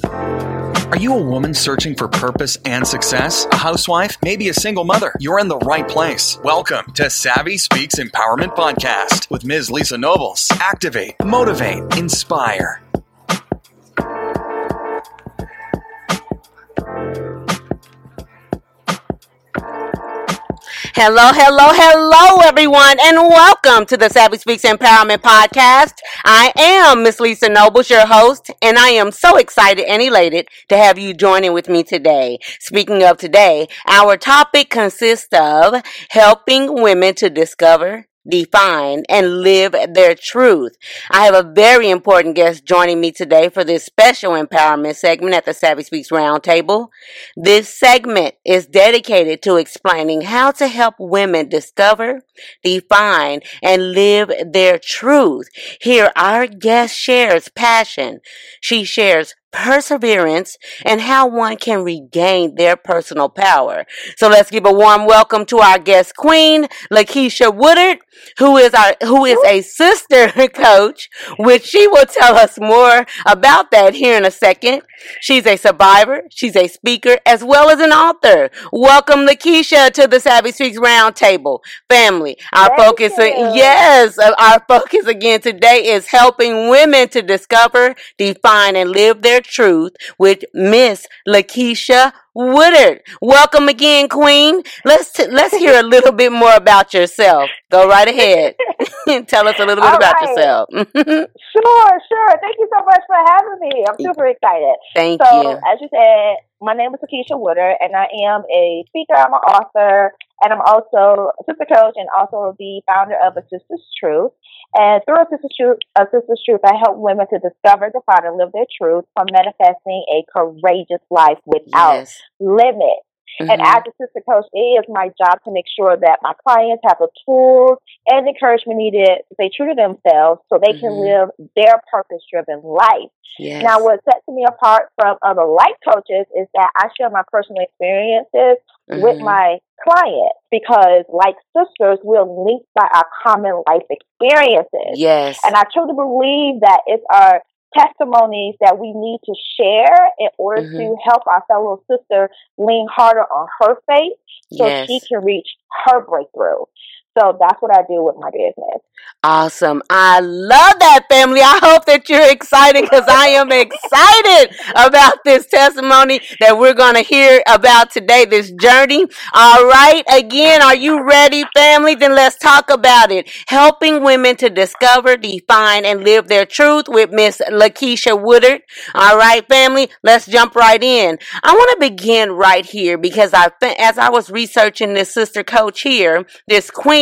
Are you a woman searching for purpose and success? A housewife? Maybe a single mother? You're in the right place. Welcome to Savvy Speaks Empowerment Podcast with Ms. Lisa Nobles. Activate, motivate, inspire. Hello, hello, hello, everyone, and welcome to the Savvy Speaks Empowerment Podcast. I am Miss Lisa Nobles, your host, and I am so excited and elated to have you joining with me today. Speaking of today, our topic consists of helping women to discover define, and live their truth. I have a very important guest joining me today for this special empowerment segment at the Savvy Speaks Roundtable. This segment is dedicated to explaining how to help women discover, define, and live their truth. Here, our guest shares passion. She shares perseverance, and how one can regain their personal power. So let's give a warm welcome to our guest queen, LaKitia Woodard, who is our who is a sister coach, which she will tell us more about that here in a second. She's a survivor, she's a speaker, as well as an author. Welcome, LaKitia, to the Savvy Speaks Roundtable family. Our Thank focus, you. yes, uh, our focus again today is helping women to discover, define, and live their truth with Miss LaKitia Woodard. Welcome again, Queen. Let's t- let's hear a little bit more about yourself. Go right ahead. Tell us a little bit All about right. yourself. Sure, sure. Thank you so much for having me. I'm super excited. Thank you. so, you. as you said, my name is LaKitia Woodard, and I am a speaker. I'm an author, and I'm also a sister coach, and also the founder of A Sister's Truth. And through A Sister's Truth, A Sister's Truth, I help women to discover, define, and live their truth for manifesting a courageous life without Yes. Limits. And as a sister coach, it is my job to make sure that my clients have the tools and encouragement needed to stay true to themselves so they can Mhm. live their purpose driven life. yes. Now, what sets me apart from other life coaches is that I share my personal experiences with Mhm. my clients because, like sisters, we're linked by our common life experiences. Yes. And I truly believe that it's our testimonies that we need to share in order Mhm. to help our fellow sister lean harder on her faith so yes. she can reach her breakthrough. So that's what I do with my business. Awesome. I love that family. I hope that you're excited because I am excited about this testimony that we're going to hear about today, this journey. All right. Again, are you ready, family? Then let's talk about it. Helping women to discover, define, and live their truth with Miss LaKitia Woodard. All right, family. Let's jump right in. I want to begin right here because I, as I was researching this sister coach here, this queen,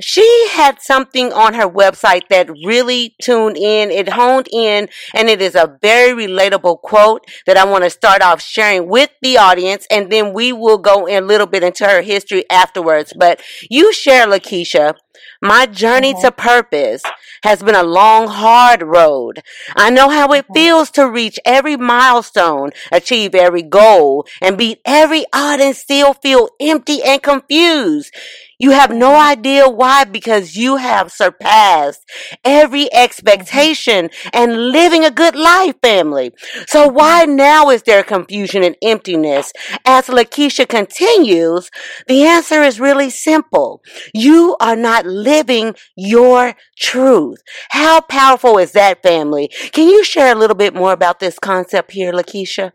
she had something on her website that really tuned in, it honed in, and it is a very relatable quote that I want to start off sharing with the audience, and then we will go in a little bit into her history afterwards. But you share, LaKitia, my journey Mhm. to purpose has been a long, hard road. I know how it Mhm. feels to reach every milestone, achieve every goal, and beat every odd and still feel empty and confused. You have no idea why because you have surpassed every expectation and living a good life, family. So why now is there confusion and emptiness? As LaKitia continues, the answer is really simple. You are not living your truth. How powerful is that, family? Can you share a little bit more about this concept here, LaKitia?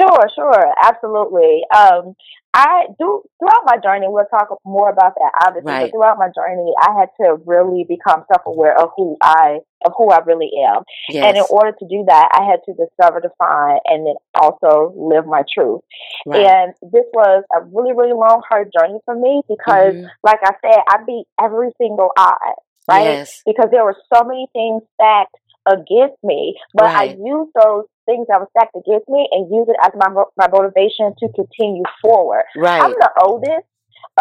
Sure, sure, absolutely. Um, I do throughout my journey. We'll talk more about that, obviously. Right. But throughout my journey, I had to really become self-aware of who I of who I really am. And in order to do that, I had to discover, define, and then also live my truth. Right. And this was a really, really long, hard journey for me because, Mhm. like I said, I beat every single odd, right? Yes. Because there were so many things stacked against me, but I use those things that were stacked against me and use it as my my motivation to continue forward. Right. I'm the oldest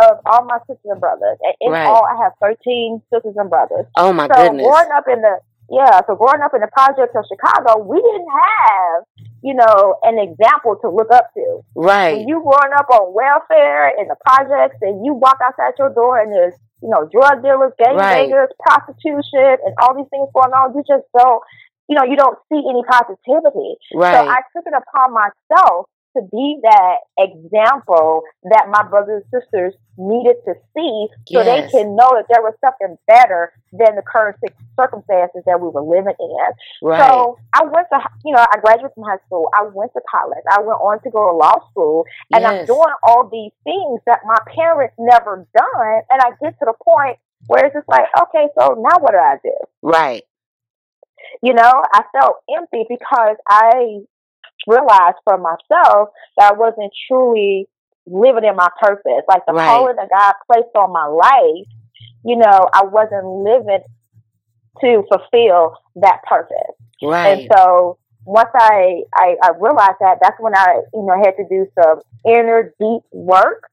of all my sisters and brothers, and in Right. all, I have 13 sisters and brothers. Oh my so goodness. growing up in the yeah, so growing up in the projects of Chicago, we didn't have you know an example to look up to. Right. When you growing up on welfare in the projects, and you walk outside your door and there's you know drug dealers, gang Right. bangers, prostitution, and all these things going on, you just don't you know, you don't see any positivity. Right. So I took it upon myself to be that example that my brothers and sisters needed to see so Yes. they can know that there was something better than the current circumstances that we were living in. Right. So I went to, you know, I graduated from high school. I went to college. I went on to go to law school, and I'm doing all these things that my parents never done. And I get to the point where it's just like, okay, so now what do I do? right. You know, I felt empty because I realized for myself that I wasn't truly living in my purpose. Like the Right. calling that God placed on my life, you know, I wasn't living to fulfill that purpose. Right. And so once I, I, I realized that, that's when I, you know, had to do some inner deep work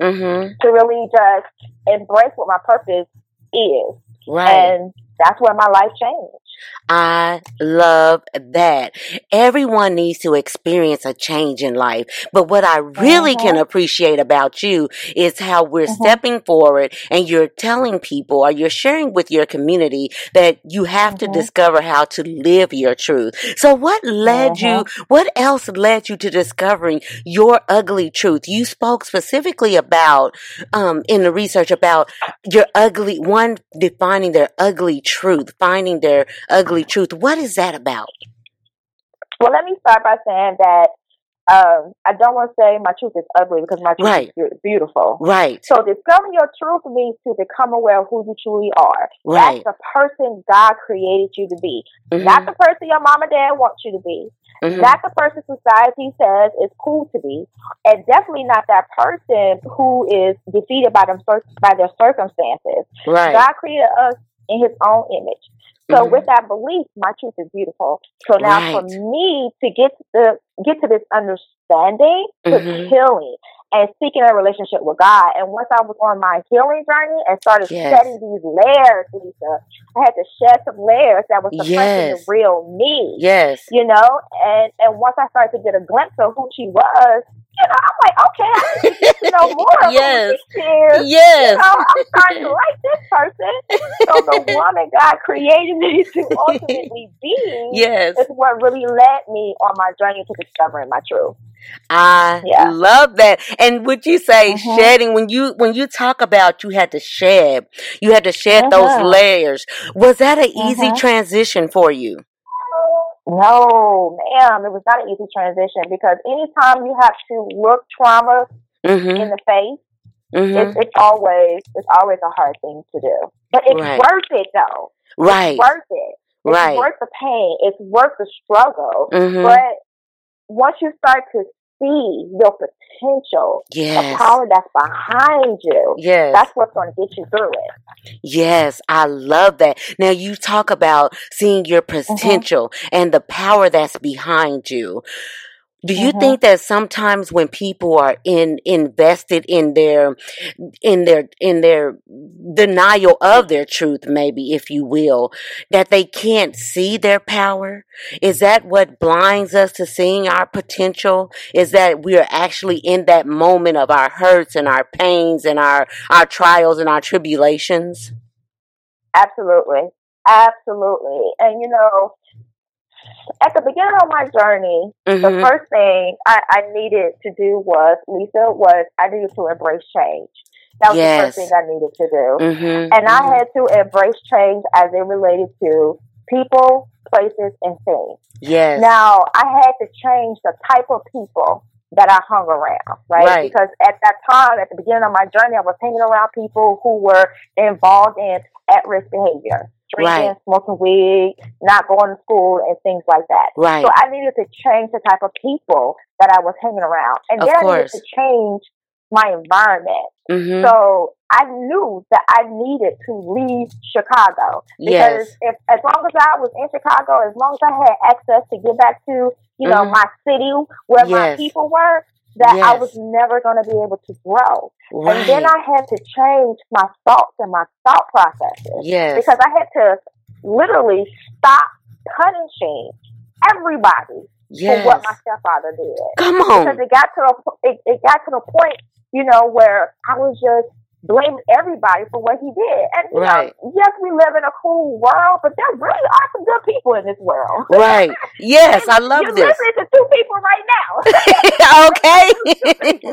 mm-hmm. to really just embrace what my purpose is. Right. And that's where my life changed. I love that. Everyone needs to experience a change in life. But what I really can Mhm. appreciate about you is how we're Mhm. stepping forward and you're telling people or you're sharing with your community that you have to Mhm. discover how to live your truth. So what led you, what else led you to discovering your ugly truth? You spoke specifically about, um, in the research about your ugly, one defining their ugly truth, finding their ugly truth. What is that about? Well, let me start by saying that um, I don't want to say my truth is ugly because my truth Right. is beautiful. Right, So discovering your truth means to become aware of who you truly are. right. That's the person God created you to be. Mhm, Not the person your mom and dad want you to be. mhm. Not the person society says is cool to be. And definitely not that person who is defeated by them by their circumstances. Right. God created us in his own image. So Mhm. with that belief, my truth is beautiful. So now for me to get to the get to this understanding took Mhm. healing and seeking a relationship with God. And once I was on my healing journey and started Yes. shedding these layers, Lisa, I had to shed some layers that was suppressing Yes. the real me. Yes. You know, and and once I started to get a glimpse of who she was, you know, I'm like, okay, I need to get to know more of Yes. who she is. You Yes. know, I'm starting to like this person. So the woman God created me to ultimately be Yes. is what really led me on my journey to discovering my truth. I Yeah. love that. And would you say Mhm. shedding when you when you talk about you had to shed, you had to shed those Mhm. layers. Was that an easy Mhm. transition for you? No, ma'am, it was not an easy transition because anytime you have to look trauma in the face, it's, it's always it's always a hard thing to do. But it's Right. worth it though. Right. It's worth it. It's Right. worth the pain. It's worth the struggle. Mhm. But once you start to see your potential, the power that's behind you, Yes. that's what's going to get you through it. Yes, I love that. Now you talk about seeing your Mm-hmm. potential and the power that's behind you. Do you Mhm. think that sometimes when people are in invested in their in their in their denial of their truth maybe if you will that they can't see their power is that what blinds us to seeing our potential is that we are actually in that moment of our hurts and our pains and our our trials and our tribulations Absolutely. Absolutely. And you know, at the beginning of my journey, the Mhm. first thing I, I needed to do was, Lisa, was I needed to embrace change. That was the first thing I needed to do. Mhm. And I had to embrace change as it related to people, places, and things. yes Now, I had to change the type of people that I hung around, right? Right. Because at that time, at the beginning of my journey, I was hanging around people who were involved in at risk behavior, drinking, Right. smoking weed, not going to school, and things like that. right So I needed to change the type of people that I was hanging around. And Of then I needed to change my environment. mhm So I knew that I needed to leave Chicago because yes if as long as I was in Chicago, as long as I had access to get back to you know Mhm. my city where my people were, that I was never going to be able to grow. right And then I had to change my thoughts and my thought processes yes. because I had to literally stop punishing everybody yes for what my stepfather did. Come on. because it got to a, it, it got to the point, you know, where I was just blaming everybody for what he did. And you Right. know, yes, we live in a cool world, but there really are some good people in this world. Right. Yes, I love this. You're listening to two people right now. okay.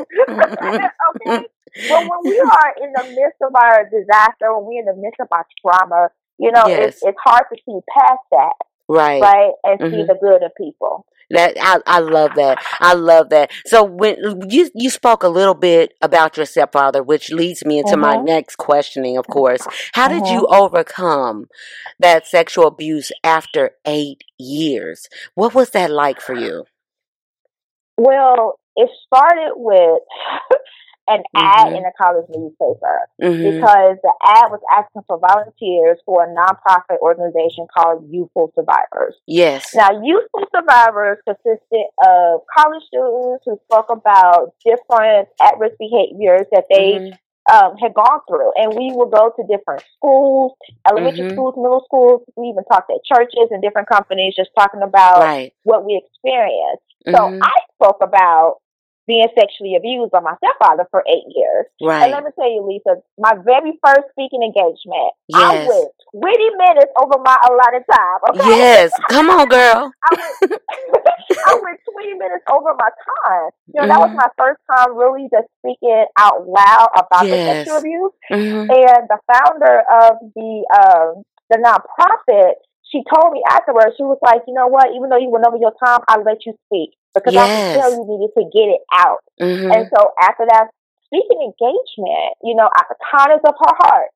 okay. But when we are in the midst of our disaster, when we're in the midst of our trauma, you know, Yes. it's, it's hard to see past that, right. right? And see Mhm. the good in people. That I, I love that. I love that. So when you you spoke a little bit about your stepfather, which leads me into my Mhm. next questioning, of course. How did you overcome that sexual abuse after eight years? What was that like for you? Well, it started with an ad Mhm. in a college newspaper hmm because the ad was asking for volunteers for a nonprofit organization called Youthful Survivors. Yes. Now, Youthful Survivors consisted of college students who spoke about different at risk behaviors that they Mhm. um, had gone through. And we would go to different schools, elementary Mhm. schools, middle schools. We even talked at churches and different companies just talking about Right. what we experienced. So Mhm. I spoke about being sexually abused by my stepfather for eight years. Right. And let me tell you, Lisa, my very first speaking engagement, yes. I Yes. went 20 minutes over my allotted time. Okay? Yes. Come on, girl. I went, I went 20 minutes over my time. You know, that was Mhm. my first time really just speaking out loud about the sexual abuse. hmm And the founder of the um, the nonprofit, she told me afterwards, she was like, you know what, even though you went over your time, I let you speak because I could tell you needed to get it out. hmm And so after that speaking engagement, you know, out the kindness of her heart,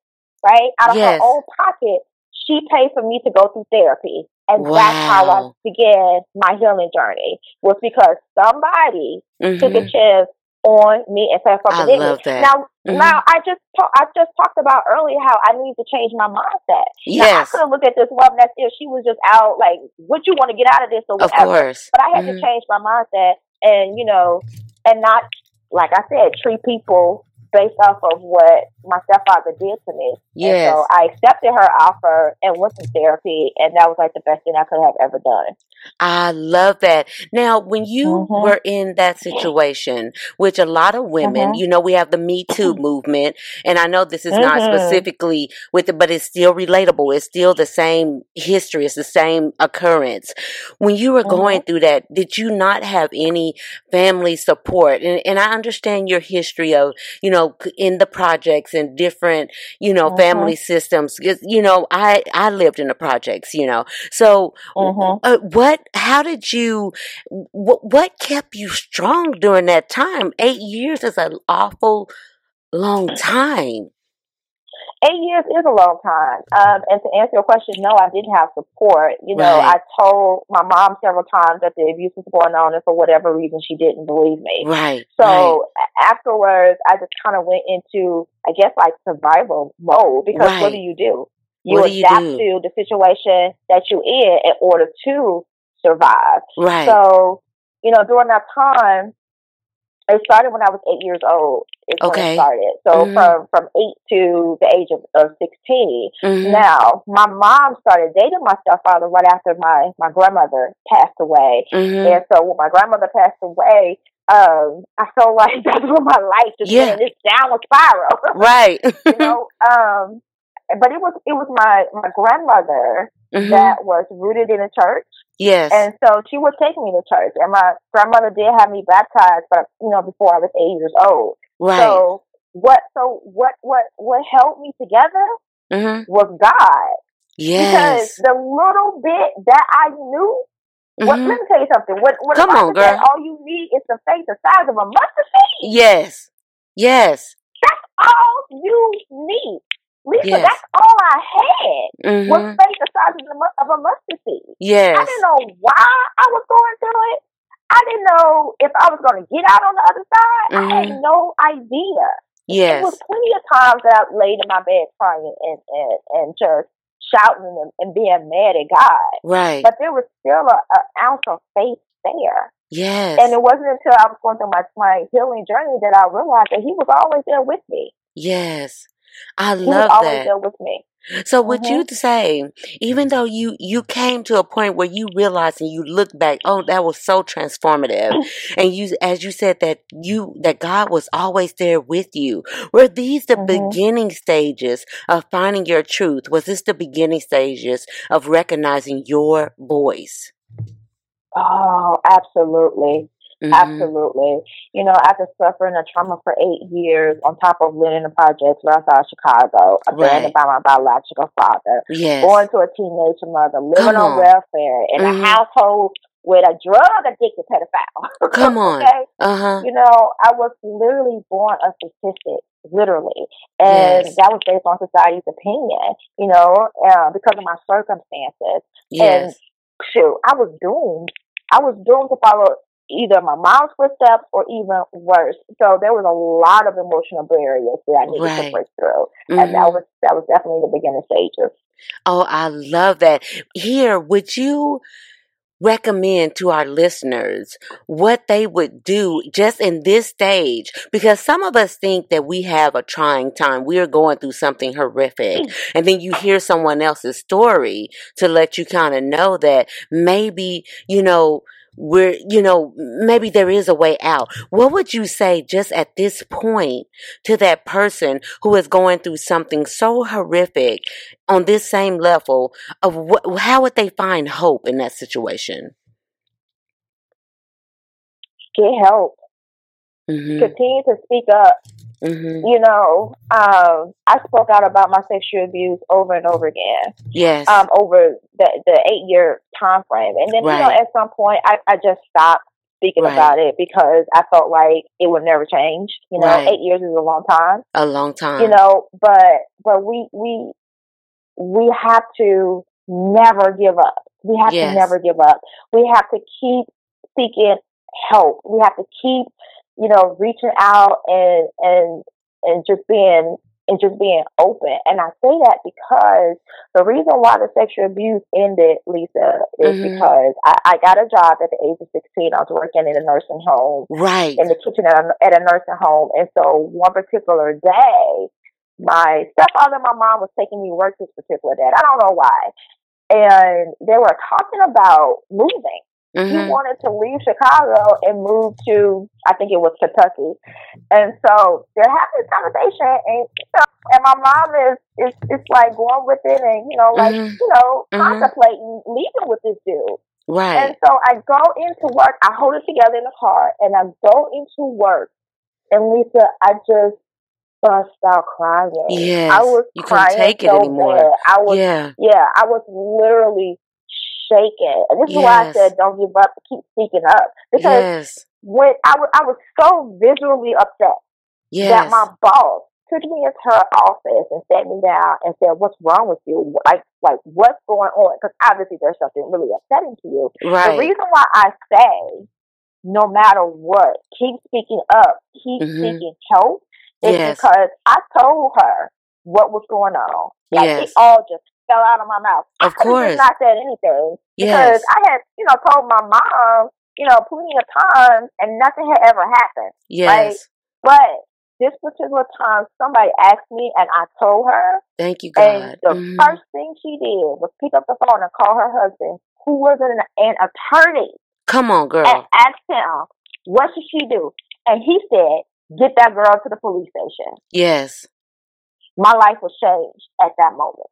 right, out of Yes. her own pocket, she paid for me to go through therapy. And that's how I began my healing journey was because somebody took a hmm chance on me and said I something in love that. Now, Mhm. now I just ta- I just talked about earlier how I need to change my mindset. Now, I could look at this woman as if she was just out like, "What you want to get out of this or Of whatever." course. But I had Mhm. to change my mindset and, you know, and not, like I said, treat people based off of what my stepfather did to me. Yes. And so I accepted her offer and went to therapy, and that was like the best thing I could have ever done. I love that. Now, when you Mhm. were in that situation, which a lot of women, Mhm. you know, we have the Me Too movement, and I know this is not Mhm. specifically with it, but it's still relatable. It's still the same history. It's the same occurrence. When you were going through that, did you not have any family support? And, and I understand your history of, you know, in the projects and different, you know, Family systems. 'Cause, You know, I, I lived in the projects, you know, so Mhm. uh, what? How did you? What? What kept you strong during that time? Eight years is an awful long time. Eight years is a long time. Um, and to answer your question, no, I didn't have support. You know, Right. I told my mom several times that the abuse was going on, and for whatever reason, she didn't believe me. Right. So right. afterwards, I just kind of went into, I guess, like survival mode because Right. what do you do? You What do you adapt do? to the situation that you're in in order to survive. Right. So, you know, during that time, it started when I was eight years old. Is when Okay. it started. So Mhm. from from eight to the age of, of sixteen. Mhm. Now, my mom started dating my stepfather right after my my grandmother passed away. Mhm. And so when my grandmother passed away, um, I felt like that's when my life just Yeah. this downward spiral. Right. you know, um, but it was it was my my grandmother Mhm. that was rooted in a church, Yes. and so she would take me to church. And my grandmother did have me baptized, but you know, before I was eight years old. right. So what? So what? What? What held me together mhm. was God, Yes. because the little bit that I knew. What, Mhm. let me tell you something. When, when Come on, girl. all you need is the faith the size of a mustard seed, Yes. Yes. That's all you need. Lisa, Yes. that's all I had was Mhm. faith the size of, the, of a mustard seed. Yes. I didn't know why I was going through it. I didn't know if I was going to get out on the other side. I Mhm. had no idea. It There was plenty of times that I laid in my bed crying and, and, and just shouting and, and being mad at God. Right. But there was still a, a ounce of faith there. Yes. And it wasn't until I was going through my, my healing journey that I realized that He was always there with me. yes. I He love was always that. there with me. So would Mhm. you say, even though you you came to a point where you realized and you look back, oh, that was so transformative, and you, as you said, that you that God was always there with you. Were these the Mhm. beginning stages of finding your truth? Was this the beginning stages of recognizing your voice? Oh, absolutely. Mhm. Absolutely. You know, after suffering a trauma for eight years on top of living in the projects right outside Chicago, abandoned by my biological father, Yes. born to a teenage mother, living on on. welfare in Mhm. a household with a drug addicted pedophile. Come on. okay? Uh huh. You know, I was literally born a statistic, literally. And Yes. that was based on society's opinion, you know, uh, because of my circumstances. Yes. Shoot, I was doomed. I was doomed to follow either my mom's footsteps or even worse. So there was a lot of emotional barriers that I needed Right. to break through. Mhm. And that was that was definitely the beginning stages. Oh, I love that. Here, would you recommend to our listeners what they would do just in this stage? Because some of us think that we have a trying time. We are going through something horrific. And then you hear someone else's story to let you kind of know that maybe, you know, we're, you know, maybe there is a way out. What would you say just at this point to that person who is going through something so horrific on this same level of what, how would they find hope in that situation? Get help. Mm-hmm. Continue to speak up. Mm-hmm. You know, um, I spoke out about my sexual abuse over and over again. Yes. um, over the the eight year time frame. And then you know, at some point, I, I just stopped speaking Right. about it because I felt like it would never change. You know, Right. eight years is a long time. a long time. You know, but but we we we have to never give up. We have Yes. to never give up. We have to keep seeking help. We have to keep, you know, reaching out and and and just being and just being open. And I say that because the reason why the sexual abuse ended, Lisa, is Mhm. because I, I got a job at the age of 16. I was working in a nursing home, right. in the kitchen at a, at a nursing home. And so one particular day, my stepfather and my mom was taking me to work this particular day. I don't know why. And they were talking about moving he Mm-hmm. wanted to leave Chicago and move to, I think it was Kentucky. And so they're having this conversation, and you know, and my mom is is is like going with it, and you know, like Mhm. you know, Mhm. contemplating leaving with this dude. Right. And so I go into work. I hold it together in the car, and I go into work, and Lisa, I just bust out crying. Yes. I was You couldn't crying take it so anymore. bad. I was yeah. yeah, I was literally shaking. And this is why I said don't give up, keep speaking up. Because Yes. when I was I was so visually upset Yes. that my boss took me into her office and sat me down and said, "What's wrong with you? Like, like what's going on?" Because obviously there's something really upsetting to you. Right. The reason why I say, no matter what, keep speaking up, keep Mhm. seeking help, is Yes. because I told her what was going on. Like Yes. it all just fell out of my mouth. Of I course. just not said anything because Yes. I had, you know, told my mom, you know, plenty of times, and nothing had ever happened. Yes. But this particular time, somebody asked me, and I told her, Thank you, and God. the Mhm. first thing she did was pick up the phone and call her husband, who was an, an attorney, Come on, girl. and asked him, what should she do? And he said, get that girl to the police station. yes. My life was changed at that moment.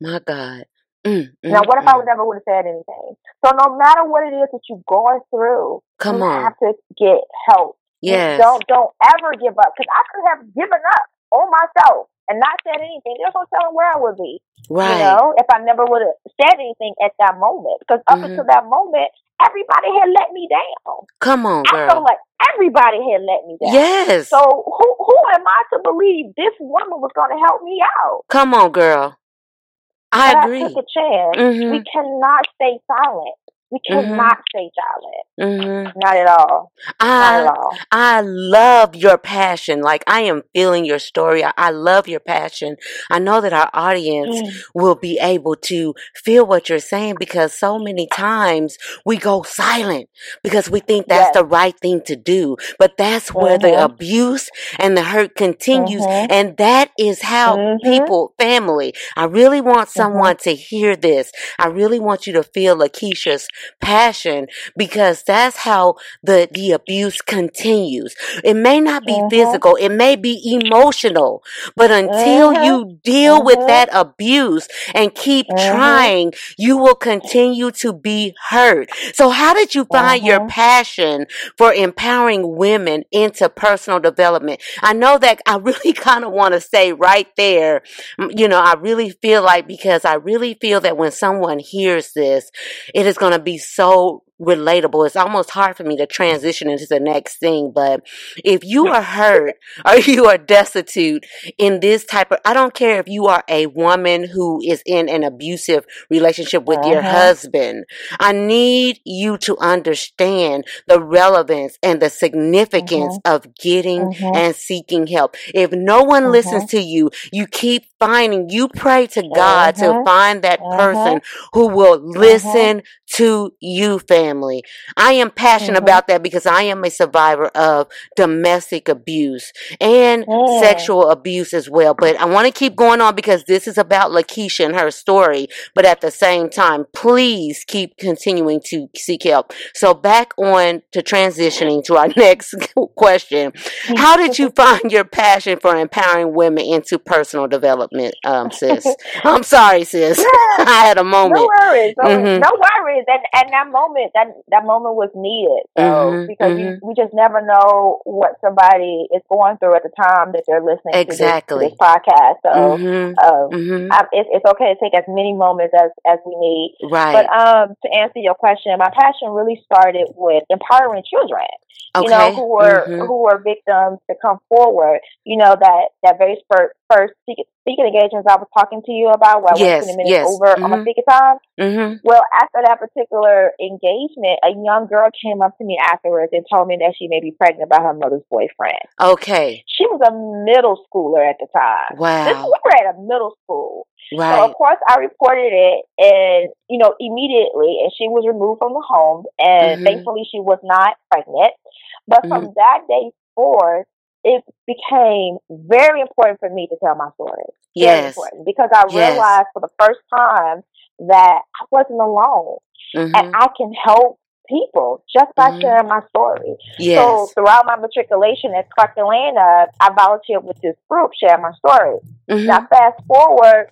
My God. Mm, Now, mm, what if I mm. would never would have said anything? So, no matter what it is that you're going through, Come you on. have to get help. You Yes. Don't don't ever give up because I could have given up on myself and not said anything. There's no telling where I would be. Right. You know, if I never would have said anything at that moment. Because up Mhm. until that moment, everybody had let me down. Come on, I felt like everybody had let me down. Yes. So who who am I to believe this woman was going to help me out? Come on, girl. I But agree. I took a chance. Mhm. We cannot stay silent. We Mhm. cannot stay silent. Mm-hmm. Not at all. Not I at all. I love your passion. Like I am feeling your story. I, I love your passion. I know that our audience Mm. will be able to feel what you're saying because so many times we go silent because we think that's Yes. the right thing to do. But that's where the Mhm. abuse and the hurt continues. Mhm. And that is how Mhm. people, family, I really want Mm-hmm. someone to hear this. I really want you to feel LaKitia's passion because that's how the, the abuse continues. It may not be Mhm. physical, it may be emotional, but until Mhm. you deal with Mhm. that abuse and keep trying, you will continue to be hurt. So how did you find your passion for empowering women into personal development? I know that I really kind of want to say right there, you know, I really feel like because I really feel that when someone hears this, it is going to be so relatable. It's almost hard for me to transition into the next thing, but if you are hurt or you are destitute in this type of, I don't care if you are a woman who is in an abusive relationship with your Mhm. husband. I need you to understand the relevance and the significance mm-hmm. of getting Mhm. and seeking help. If no one listens mm-hmm. to you, you keep finding, you pray to God to mm-hmm. find that person who will listen to you, family. I am passionate Mhm. about that because I am a survivor of domestic abuse and Mm. sexual abuse as well. But I want to keep going on because this is about LaKitia and her story. But at the same time, please keep continuing to seek help. So back on to transitioning to our next question. How did you find your passion for empowering women into personal development, um, sis? I'm sorry, sis. I had a No moment. worries. No, Mhm. no worries. And and that moment that that moment was needed. So Mhm, because mhm. we, we just never know what somebody is going through at the time that they're listening Exactly. to, this, to this podcast. So hmm um, hmm I, it's, it's okay to take as many moments as as we need. Right. But um, to answer your question, my passion really started with empowering children. Okay. You know, who were Mhm. who were victims to come forward. You know that that very first first speaking, speaking engagements I was talking to you about, where I Yes, 20 minutes yes, over on my mhm. speaking time. Mhm. Well, after that particular engagement, a young girl came up to me afterwards and told me that she may be pregnant by her mother's boyfriend. Okay. She was a middle schooler at the time. Wow, This, we were at a middle school. So of course I reported it and you know, immediately and she was removed from the home and Mhm. thankfully she was not pregnant. But Mm-hmm. from that day forth, it became very important for me to tell my story. Very Yes. important because I Yes. realized for the first time that I wasn't alone hmm and I can help people just by Mhm. sharing my story. Yes. So throughout my matriculation at Clark Atlanta, I volunteered with this group, sharing my story. Mhm. Now, fast forward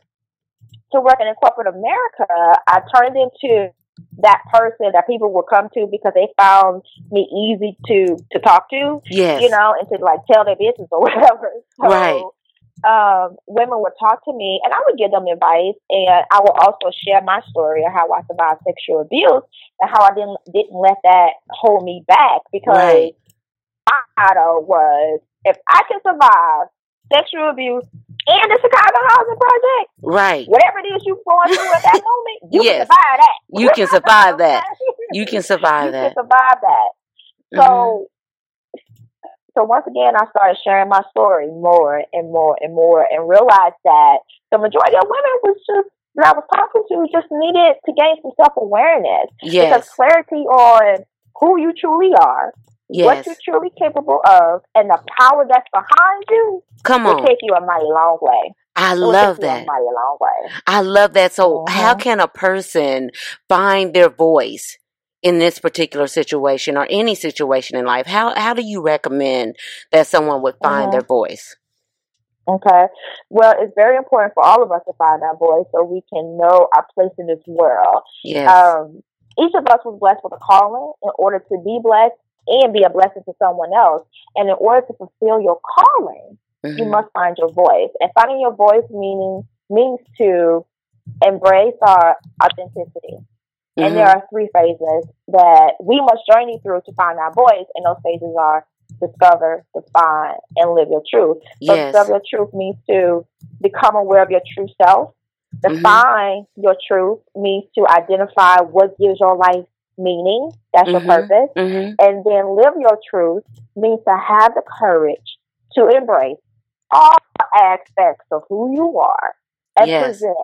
to working in corporate America, I turned into that person that people would come to because they found me easy to to talk to, Yes. you know, and to like tell their business or whatever. So, Right. Um, women would talk to me, and I would give them advice, and I would also share my story of how I survived sexual abuse and how I didn't didn't let that hold me back because Right. my motto was if I can survive sexual abuse and the Chicago Housing Project, Right. whatever it is you're going through at that moment, you Yes. can survive that. You can survive that. You can survive you that. can survive that. So, mm-hmm. so once again, I started sharing my story more and more and more, and realized that the majority of women was just that I was talking to just needed to gain some self awareness because Yes. clarity on who you truly are, what you're truly capable of, and the power that's behind you Come will on. take you a mighty long way. I It love that. mighty long way. I love that. So, how Mhm. can a person find their voice in this particular situation or any situation in life? How how do you recommend that someone would find Mhm. their voice? Okay. Well, it's very important for all of us to find our voice so we can know our place in this world. Yes. Um, each of us was blessed with a calling in order to be blessed and be a blessing to someone else. And in order to fulfill your calling, you Mhm. must find your voice. And finding your voice meaning means to embrace our authenticity. And there Mhm. are three phases that we must journey through to find our voice, and those phases are discover, define, and live your truth. So Yes. discover your truth means to become aware of your true self. Mhm. Define your truth means to identify what gives your life meaning, that's your Mhm. purpose. hmm And then live your truth means to have the courage to embrace all aspects of who you are and Yes. present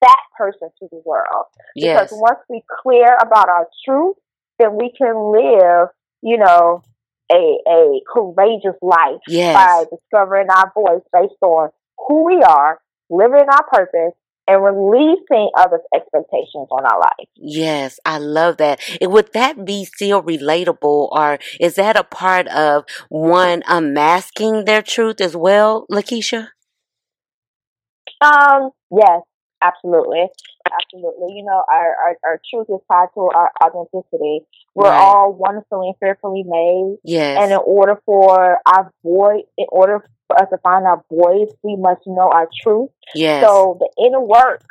that person to the world. Because Yes. once we clear about our truth, then we can live, you know, a a courageous life by discovering our voice based on who we are, living our purpose, and releasing others' expectations on our life. Yes. I love that. And would that be still relatable or is that a part of one unmasking their truth as well, LaKitia? Um, yes, absolutely. Absolutely. You know, our, our, our truth is tied to our authenticity. We're Right. all wonderfully and fearfully made. Yes. And in order for our voice, in order for us to find our voice, we must know our truth. yes. So the inner work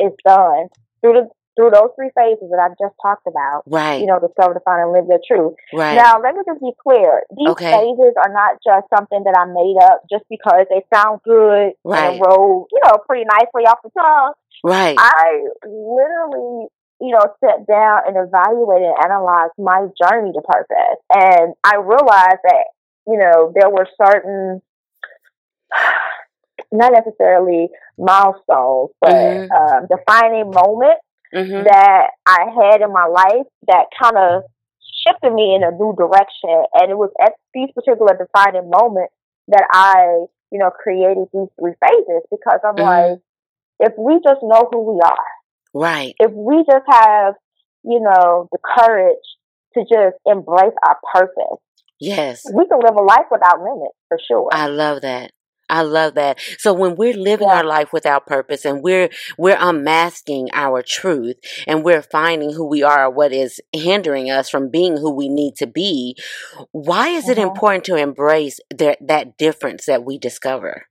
is done through the through those three phases that I've just talked about. right. You know, discover, define, and live their truth. right. Now, let me just be clear. These Okay. phases are not just something that I made up just because they sound good Right. and roll, you know, pretty nicely off the tongue. right. I literally, you know, sat down and evaluated and analyzed my journey to purpose. And I realized that, you know, there were certain, not necessarily milestones, but Mhm. um, defining moments hmm that I had in my life that kind of shifted me in a new direction. And it was at these particular defining moments that I, you know, created these three phases because I'm Mhm. like, if we just know who we are, Right. if we just have, you know, the courage to just embrace our purpose, Yes. we can live a life without limits for sure. I love that. I love that. So when we're living Yeah. our life without purpose and we're we're unmasking our truth and we're finding who we are, what is hindering us from being who we need to be, why is it Mhm. important to embrace that that difference that we discover?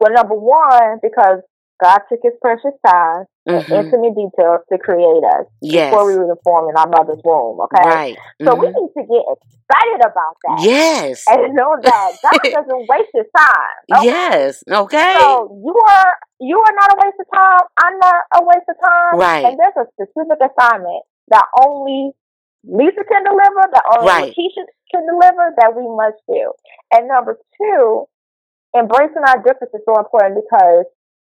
well, number one, because God took his precious time and Mhm. intimate details to create us Yes. before we were formed in our mother's womb, okay? Right. So we Mhm. need to get excited about that. Yes. And know that God doesn't waste his time. okay? Yes. Okay. So you are you are not a waste of time. I'm not a waste of time. Right. And there's a specific assignment that only Lisa can deliver, that only Right. LaKitia can deliver, that we must do. And number two, embracing our difference is so important because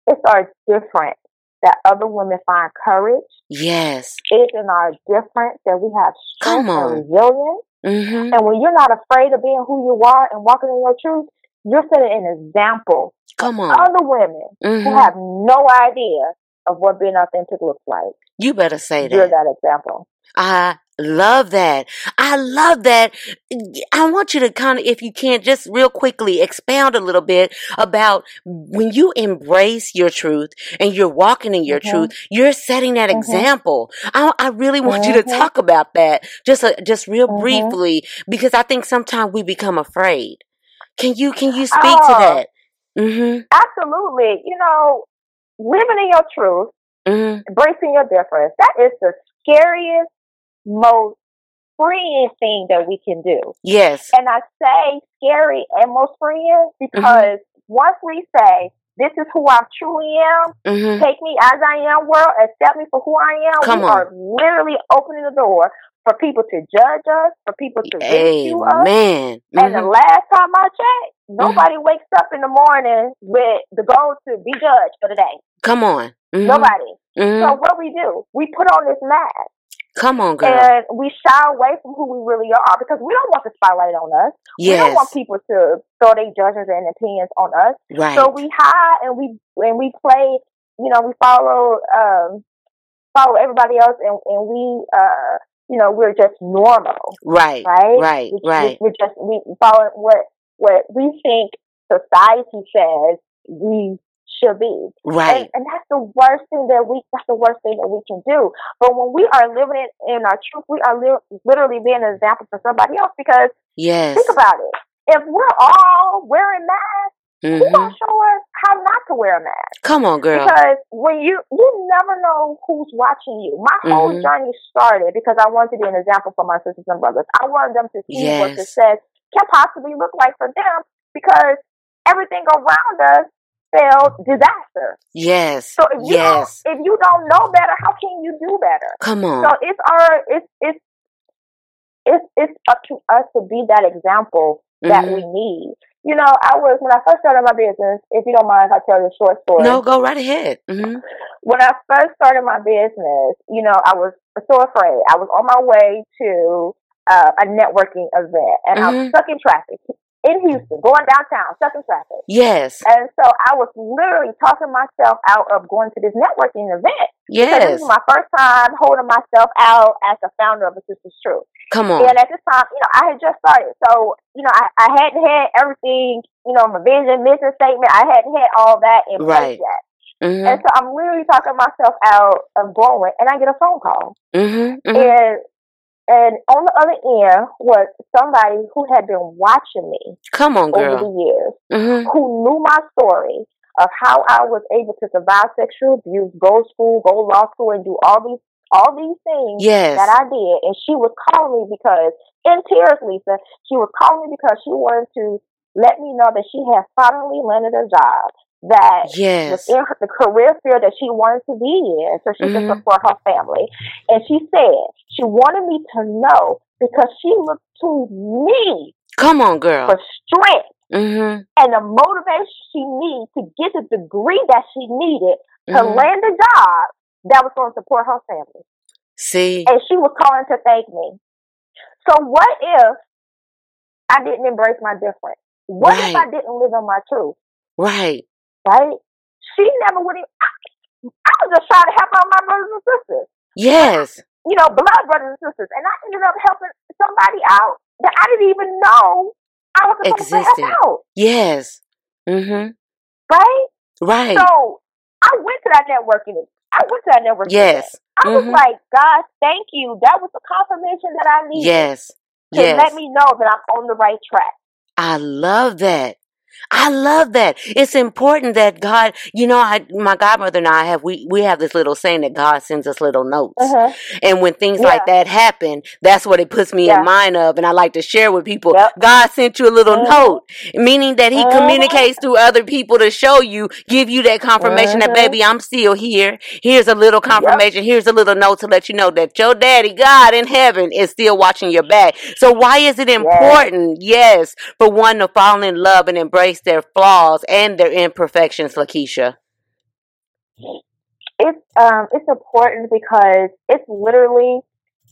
it's our difference that other women find courage. yes. It's in our difference that we have strength and resilience. Mhm. And when you're not afraid of being who you are and walking in your truth, you're setting an example Come on. other women who Mhm. have no idea of what being authentic looks like. You better say that. You're that. that example. I love that. I love that. I want you to kind of, if you can, just real quickly expound a little bit about when you embrace your truth and you're walking in your Mhm. truth, you're setting that Mhm. example. I, I really want you to Mhm. talk about that just, uh, just real Mhm. briefly because I think sometimes we become afraid. Can you, can you speak to Oh. that? Mm-hmm. Absolutely. You know, living in your truth, Mm-hmm. embracing your difference, that is the scariest, most freeing thing that we can do. Yes. And I say scary and most freeing because once we say, this is who I truly am, Mm-hmm. take me as I am, world, accept me for who I am, Come we on. are literally opening the door for people to judge us, for people to ridicule us. Amen. And the Mhm. last time I checked, nobody wakes up in the morning with the goal to be judged for the day. Come on. Nobody. So what we do, we put on this mask Come on, girl. and we shy away from who we really are because we don't want the spotlight on us. Yes. We don't want people to throw their judgments and opinions on us. Right. So we hide and we and we play. You know, we follow um, follow everybody else, and and we uh, you know we're just normal, right. right? Right. We, Right. We, we're just we follow what what we think society says we should be. Right. And, and that's the worst thing that we that's the worst thing that we can do. But when we are living in, in our truth, we are li- literally being an example for somebody else. Because Yes. think about it, if we're all wearing masks, who's hmm gonna show us how not to wear a mask? Come on, girl. Because when you you never know who's watching you. My whole Mhm. journey started because I wanted to be an example for my sisters and brothers. I wanted them to see what Yes. success can possibly look like for them because everything around us spelled disaster. Yes. So if you yes. don't, if you don't know better, how can you do better? Come on. So it's our it's it's it's it's up to us to be that example that Mhm. we need. You know, I was when I first started my business. If you don't mind, if I tell you a short story. No, go right ahead. hmm When I first started my business, you know, I was so afraid. I was on my way to uh, a networking event, and I was Mhm. stuck in traffic in Houston, going downtown, stuck in traffic. Yes. And so I was literally talking myself out of going to this networking event. Yes. this is my first time holding myself out as the founder of a Sisters Truth. Come on. And at this time, you know, I had just started. So, you know, I, I hadn't had everything, you know, my vision, mission statement, I hadn't had all that in Right. place yet. hmm And so I'm literally talking myself out of going and I get a phone call. hmm hmm And and on the other end was somebody who had been watching me Come on, over the years, hmm who knew my story of how I was able to survive sexual abuse, go to school, go to law school, and do all these all these things Yes. that I did. And she was calling me because, in tears, Lisa, she was calling me because she wanted to let me know that she had finally landed a job that was Yes. in her, the career field that she wanted to be in so she Mhm. could support her family. And she said she wanted me to know because she looked to me Come on, girl. for strength hmm and the motivation she needed to get the degree that she needed to hmm land a job that was going to support her family. See. And she was calling to thank me. So what if I didn't embrace my difference? What if I didn't live in my truth? Right. Right? She never would have. I, I was just trying to help out my brothers and sisters. Yes. You know, blood brothers and sisters. And I ended up helping somebody out that I didn't even know I was supposed to help out. Yes. Mm-hmm. Right? Right. So I went to that networking. I went to that networking. event. yes. I was Mhm. like, God, thank you. That was the confirmation that I needed Yes. to Yes. let me know that I'm on the right track. I love that. I love that. It's important that God, you know, I, my godmother and I have, we, we have this little saying that God sends us little notes. Uh-huh. And when things like that happen, that's what it puts me Yeah. in mind of. And I like to share with people, Yep. God sent you a little Mhm. note, meaning that he Mhm. communicates through other people to show you, give you that confirmation that, Mhm. baby, I'm still here. Here's a little confirmation. Here's a little note to let you know that your daddy, God in heaven, is still watching your back. So why is it important? Yes, for one to fall in love and embrace their flaws and their imperfections, LaKitia. It's um it's important because it's literally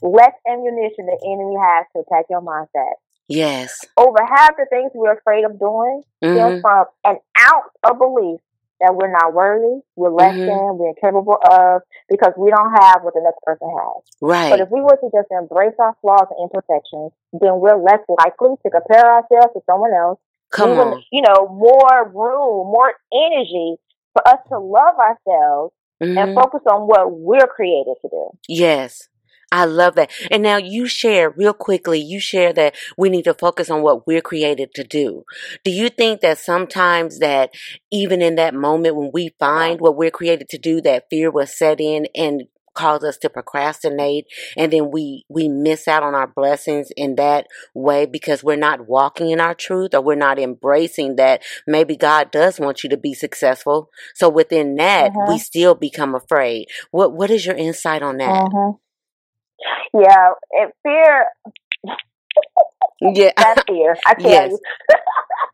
less ammunition the enemy has to attack your mindset. Yes. Over half the things we're afraid of doing hmm stem from an ounce of belief that we're not worthy, we're less Mhm. than, we're incapable of, because we don't have what the next person has. Right. But if we were to just embrace our flaws and imperfections, then we're less likely to compare ourselves to someone else. Come Even, on. you know, more room, more energy for us to love ourselves Mhm. and focus on what we're created to do. Yes. I love that. And now you share real quickly, you share that we need to focus on what we're created to do. Do you think that sometimes that even in that moment when we find what we're created to do, that fear will set in and cause us to procrastinate and then we we miss out on our blessings in that way because we're not walking in our truth or we're not embracing that maybe God does want you to be successful. So within that, we Mhm. still become afraid. What what is your insight on that? Mm-hmm. Yeah, and fear, Yeah. that's fear. I tell Yes. you.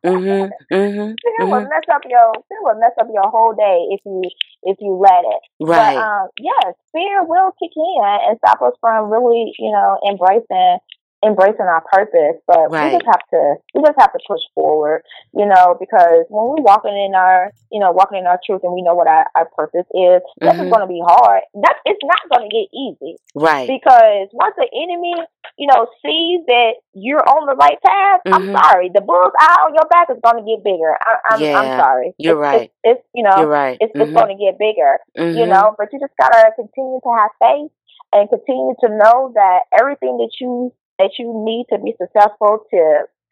mhm. Mhm. Fear will Mhm. mess up your fear will mess up your whole day if you if you let it. Right. But um, yes, fear will kick in and stop us from really, you know, embracing embracing our purpose. But we just have to we just have to push forward, you know, because when we're walking in our you know, walking in our truth and we know what our, our purpose is, this is Mhm. gonna be hard. That it's not gonna get easy. right. Because once the enemy, you know, sees that you're on the right path, Mhm. I'm sorry, the bull's eye on your back is gonna get bigger. I, I'm, Yeah, I'm sorry. you're It's- right. It's, it's you know, You're right. it's, it's Mhm. going to get bigger, you Mhm. know. But you just gotta continue to have faith and continue to know that everything that you that you need to be successful to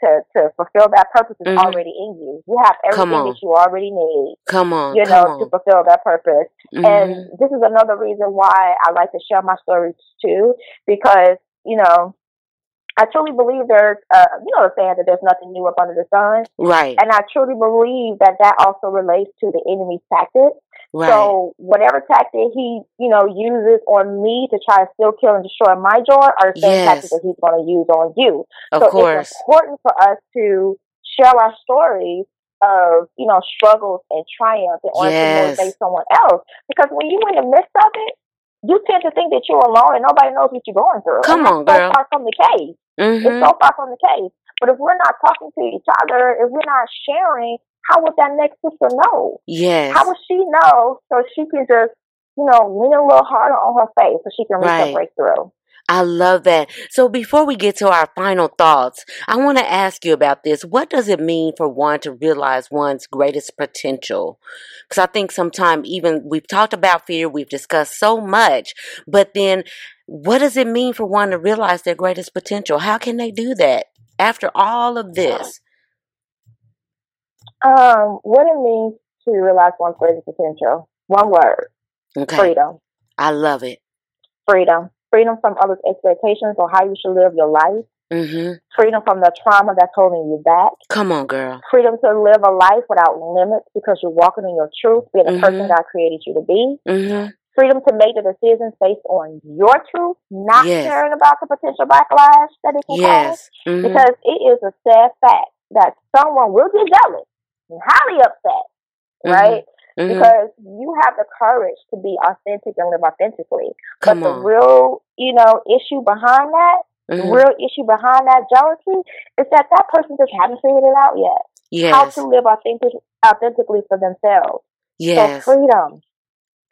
to to fulfill that purpose is Mhm. already in you. You have everything that you already need, Come on. you know, on. to fulfill that purpose. Mhm. And this is another reason why I like to share my stories too, because you know. I truly believe there's, uh, you know, the saying that there's nothing new up under the sun. Right. And I truly believe that that also relates to the enemy's tactics. Right. So whatever tactic he, you know, uses on me to try to steal, kill, and destroy my joy are the same Yes. tactics that he's going to use on you. of so course. it's important for us to share our stories of, you know, struggles and triumphs in order Yes. to motivate someone else. Because when you're in the midst of it, you tend to think that you're alone and nobody knows what you're going through. Come on, girl. far from the case. Hmm It's so far from the case. But if we're not talking to each other, if we're not sharing, how would that next sister know? Yes. How would she know so she can just, you know, lean a little harder on her face so she can reach Right. her breakthrough? I love that. So before we get to our final thoughts, I want to ask you about this. What does it mean for one to realize one's greatest potential? Because I think sometimes even we've talked about fear, we've discussed so much, but then what does it mean for one to realize their greatest potential? How can they do that after all of this? Um, what it means to realize one's greatest potential. One word, Okay. freedom. I love it. Freedom. Freedom from others' expectations on how you should live your life. hmm Freedom from the trauma that's holding you back. Come on, girl. Freedom to live a life without limits because you're walking in your truth, being the person Mhm. God created you to be. hmm freedom to make the decisions based on your truth, not Yes. caring about the potential backlash that it can cause. Yes. hmm Because it is a sad fact that someone will get jealous and highly upset, Mhm. right? Hmm Because you have the courage to be authentic and live authentically. Come but the on. real, you know, issue behind that, the Mhm. real issue behind that jealousy is that that person just hasn't figured it out yet. Yes. How to live authentic, authentically for themselves. Yes. So freedom.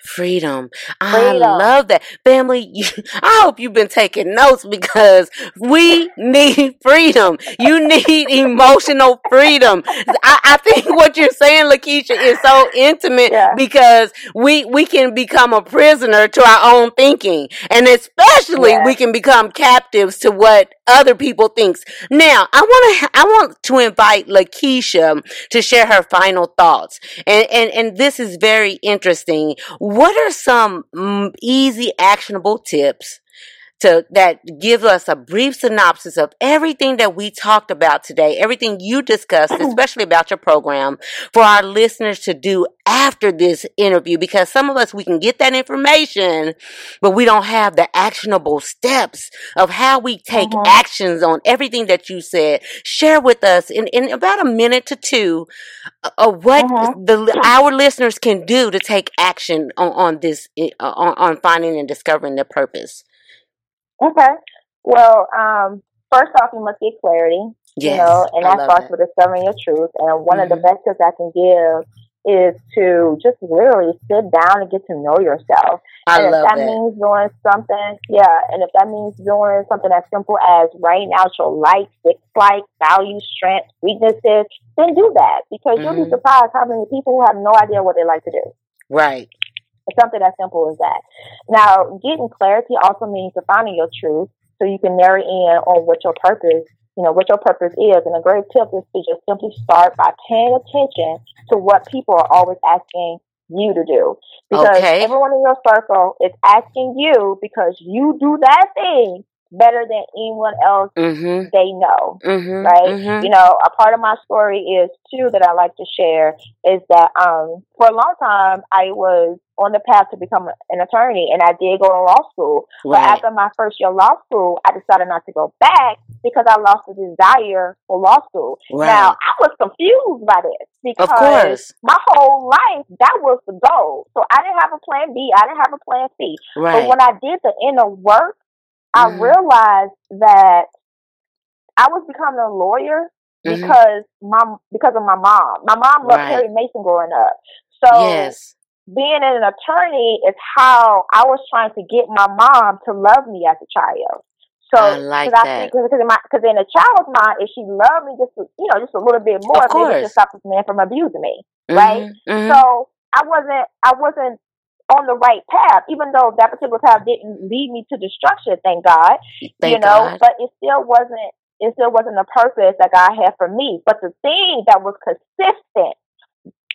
Freedom. I Freedom. love that. Family, you, I hope you've been taking notes because we need freedom. You need emotional freedom. I, I think what you're saying, LaKitia, is so intimate Yeah. because we, we can become a prisoner to our own thinking. And especially Yes. we can become captives to what other people thinks. Now, I want to, I want to invite LaKitia to share her final thoughts. And, and, and this is very interesting. What are some mm, easy, actionable tips to that gives us a brief synopsis of everything that we talked about today, everything you discussed, especially about your program, for our listeners to do after this interview? Because some of us we can get that information, but we don't have the actionable steps of how we take Mhm. actions on everything that you said. Share with us in, in about a minute to two uh, of what Mhm. the our listeners can do to take action on, on this uh, on, on finding and discovering their purpose. Okay. Well, um, first off, you must get clarity. Yes, you know, and I that starts with discovering your truth. And one of the Mhm. best tips I can give is to just literally sit down and get to know yourself. I and if that, that. means doing something, yeah, and if that means doing something as simple as writing out your likes, dislikes, values, strengths, weaknesses, then do that because you'll Mhm. be surprised how many people have no idea what they like to do. Right. It's something as simple as that. Now, getting clarity also means defining your truth so you can narrow in on what your purpose, you know, what your purpose is. And a great tip is to just simply start by paying attention to what people are always asking you to do. Because Okay. everyone in your circle is asking you because you do that thing better than anyone else Mm-hmm. they know Mm-hmm. right? Mm-hmm. You know, a part of my story is too that I like to share is that um for a long time I was on the path to become an attorney and I did go to law school. But after my first year of law school, I decided not to go back because I lost the desire for law school. Right. Now I was confused by this because my whole life that was the goal. So I didn't have a plan B, I didn't have a plan C. But when I did the inner work, I Mhm. realized that I was becoming a lawyer Mhm. because my because of my mom. My mom loved Right. Perry Mason growing up. So yes. being an attorney is how I was trying to get my mom to love me as a child. So I like 'cause that. because in my because in a child's mind, if she loved me just a- you know just a little bit more, maybe she'll stop this man from abusing me right? Mhm. Mhm. So I wasn't I wasn't on the right path, even though that particular path didn't lead me to destruction, thank God. Thank you know, God. but it still wasn't it still wasn't the purpose that God had for me. But the thing that was consistent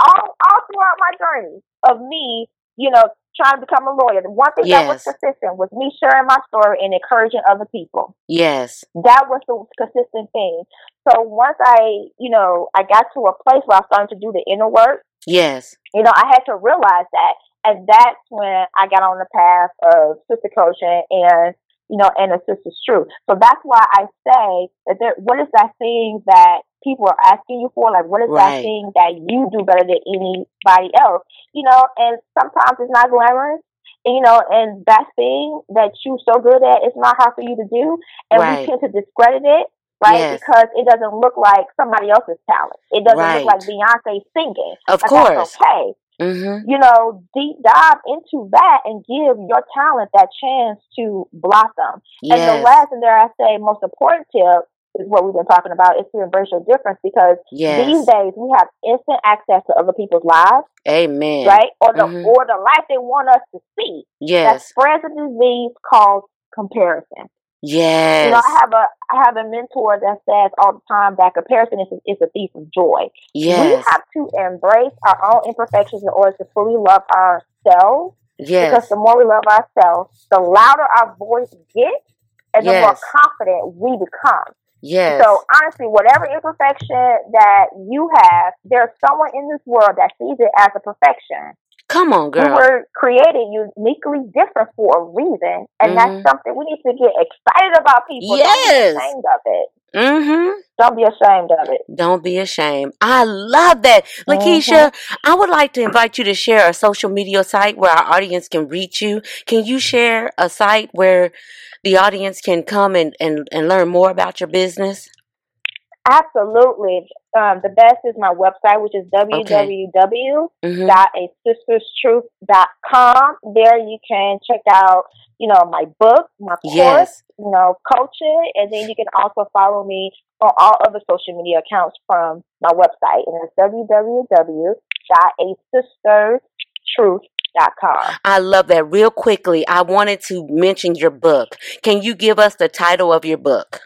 all all throughout my journey of me you know, trying to become a lawyer. The one thing that was consistent was me sharing my story and encouraging other people. Yes. That was the consistent thing. So once I, you know, I got to a place where I started to do the inner work, Yes. you know, I had to realize that. And that's when I got on the path of sister coaching and, you know, and sister's truth. So that's why I say that there, what is that thing that people are asking you for? Like, what is Right. that thing that you do better than anybody else? You know, and sometimes it's not glamorous. And, you know, and that thing that you're so good at, it's not hard for you to do. And Right. we tend to discredit it, right? Yes. Because it doesn't look like somebody else's talent. It doesn't Right. look like Beyonce singing. Of But course. Okay Mm-hmm. you know, deep dive into that and give your talent that chance to blossom. And the last and there I say most important tip is what we've been talking about is to embrace your difference because Yes. these days we have instant access to other people's lives, Amen. right? Or the Mhm. or the life they want us to see. Yes. That spreads a disease called comparison. Yes. You know, I have a I have a mentor that says all the time that comparison is a, is a thief of joy. Yes. We have to embrace our own imperfections in order to fully love ourselves Yes. because the more we love ourselves, the louder our voice gets and the more confident we become. Yes. So honestly, whatever imperfection that you have, there's someone in this world that sees it as a perfection. Come on, girl. We were created uniquely different for a reason, and Mhm. that's something we need to get excited about. People, Yes. don't be ashamed of it. mm-hmm. Don't be ashamed of it. Don't be ashamed. I love that. LaKitia, I would like to invite you to share a social media site where our audience can reach you. Can you share a site where the audience can come and, and, and learn more about your business? Absolutely. Um, the best is my website, which is www. Mm-hmm. dot a sisterstruth dot com. There you can check out, you know, my book, my course, Yes. you know, coaching, and then you can also follow me on all other social media accounts from my website, and it's www dot a sisterstruth dot com. I love that. Real quickly, I wanted to mention your book. Can you give us the title of your book?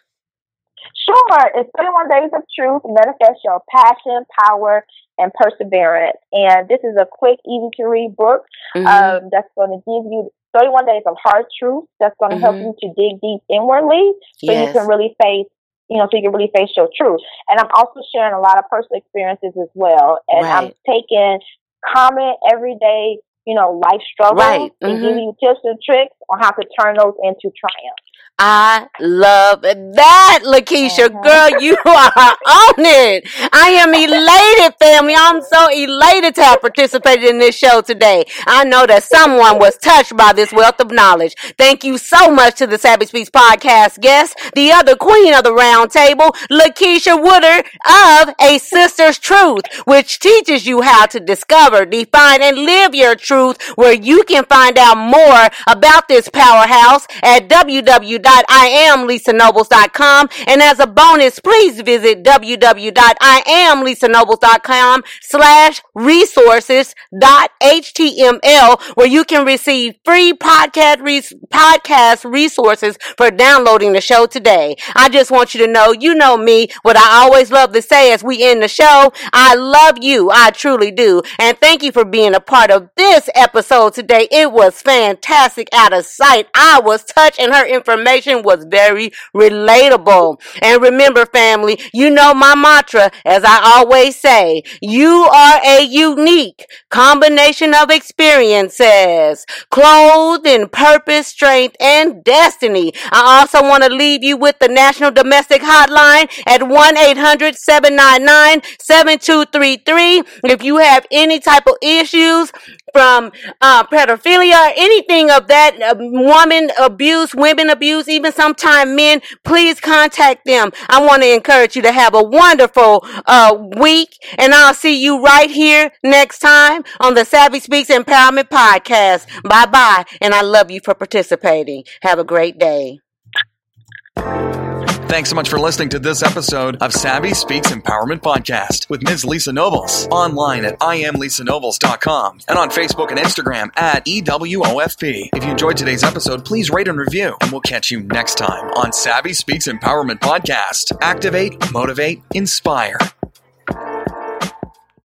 Sure, it's 31 Days of Truth, Manifest Your Passion, Power, and Perseverance. And this is a quick, easy to read book Mhm. um, that's going to give you 31 days of hard truth that's going to help Mhm. you to dig deep inwardly so you can really face you know so you can really face your truth and i'm also sharing a lot of personal experiences as well and i'm taking common everyday you know life struggles Right. and Mhm. giving you tips and tricks on how to turn those into triumph I love that, LaKitia. Mhm. Girl, you are on it. I am elated, family. I'm so elated to have participated in this show today. I know that someone was touched by this wealth of knowledge. Thank you so much to the Savvy Speaks podcast guest, the other queen of the round table, LaKitia Woodard of A Sister's Truth, which teaches you how to discover, define, and live your truth, where you can find out more about this powerhouse at www.iamlisanobles.com. And as a bonus, please visit www.iamlisanobles.com slash resources dot html where you can receive free podcast res- podcast resources for downloading the show today. I just want you to know, you know me, what I always love to say as we end the show. I love you. I truly do. And thank you for being a part of this episode today. It was fantastic out of sight. I was touched and her information was very relatable. And remember, family, you know my mantra, as I always say, you are a unique combination of experiences, clothed in purpose, strength, and destiny. I also want to leave you with the National Domestic Hotline at 1-800-799-7233. If you have any type of issues from uh, pedophilia anything of that, uh, woman abuse, women abuse, even sometimes men, please contact them. I want to encourage you to have a wonderful uh, week, and I'll see you right here next time on the Savvy Speaks Empowerment Podcast. Bye bye, and I love you for participating. Have a great day. Thanks so much for listening to this episode of Savvy Speaks Empowerment Podcast with Ms. Lisa Nobles. Online at IamLisaNobles.com and on Facebook and Instagram at EWOFP. If you enjoyed today's episode, please rate and review, and we'll catch you next time on Savvy Speaks Empowerment Podcast. Activate, motivate, inspire.